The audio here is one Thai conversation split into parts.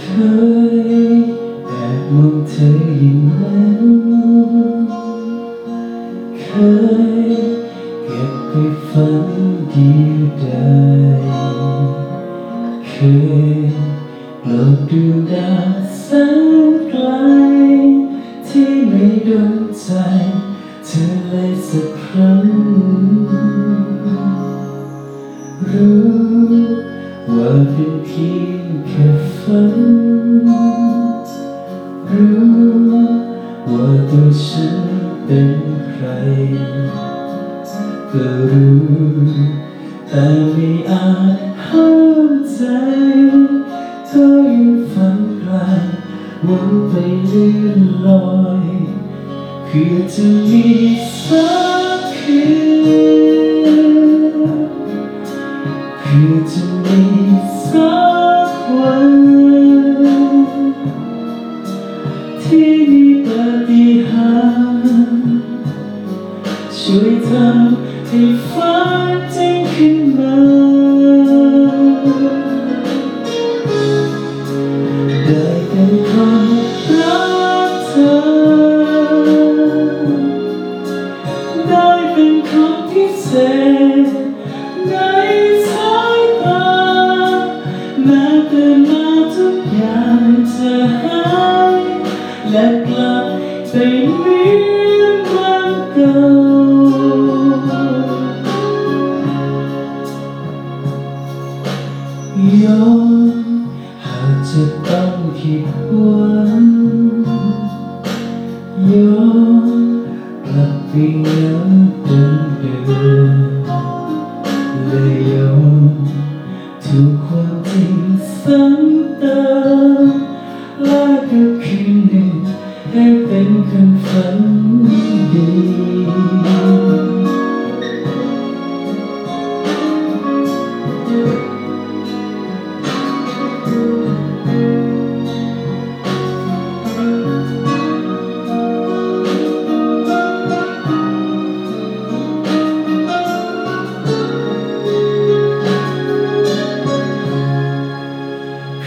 เคยแอบมองเธออย่างนั้น เคยเก็บไปฝันเดียวดายเคยโปรดดูดาวแสนไกล ที่ไม่โดนใจ เธอเลยสักครั้งรู้ว่าเป็นเพียงแค่ ฝันรู้ว่าตัวฉันเป็นใครก็รู้แต่ไม่อาจห้ามใจเธอยังฝันไกลวนไปเลื่อนลอยเพื่อจะมีสักคืนเพื่อจะมีสักวัน ช่วยทำให้ฝันจริงขึ้นมาได้เป็นคนรักเธอ ได้เป็นคนพิเศษในสายตาแม้เดินมาทุกอย่างจะหายและกลับไปเหมือนวันเก่า จะต้องผิดหวังย้อนกลับไป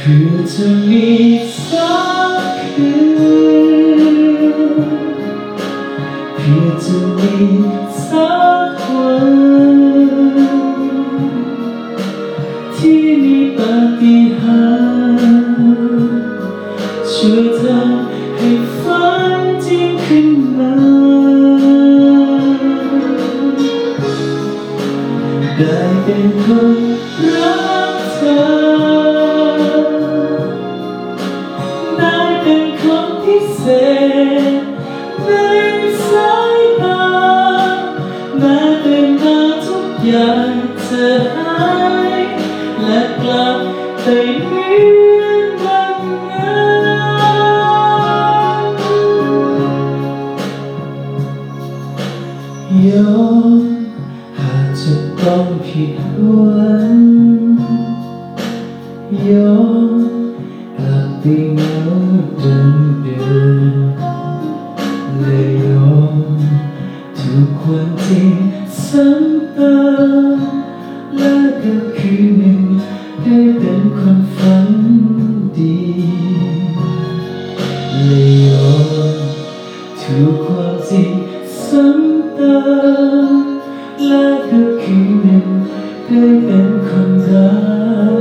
เพื่อจะมีสักคืนเพื่อจะมีสักวันที่มีปาฏิหาริย์ช่วยทำใยอนหากจะต้องผิดหวังยอนกลับไปเหมือนเดิมเดิมเลยยอมถูกความจริงซ้ำเติมและก็คืนหนึ่ง ได้เป็นความฝันดีเลยยอมถูกความจริงซ้ำเติมและก็คืนหนึ่งได้เป็นคนรัก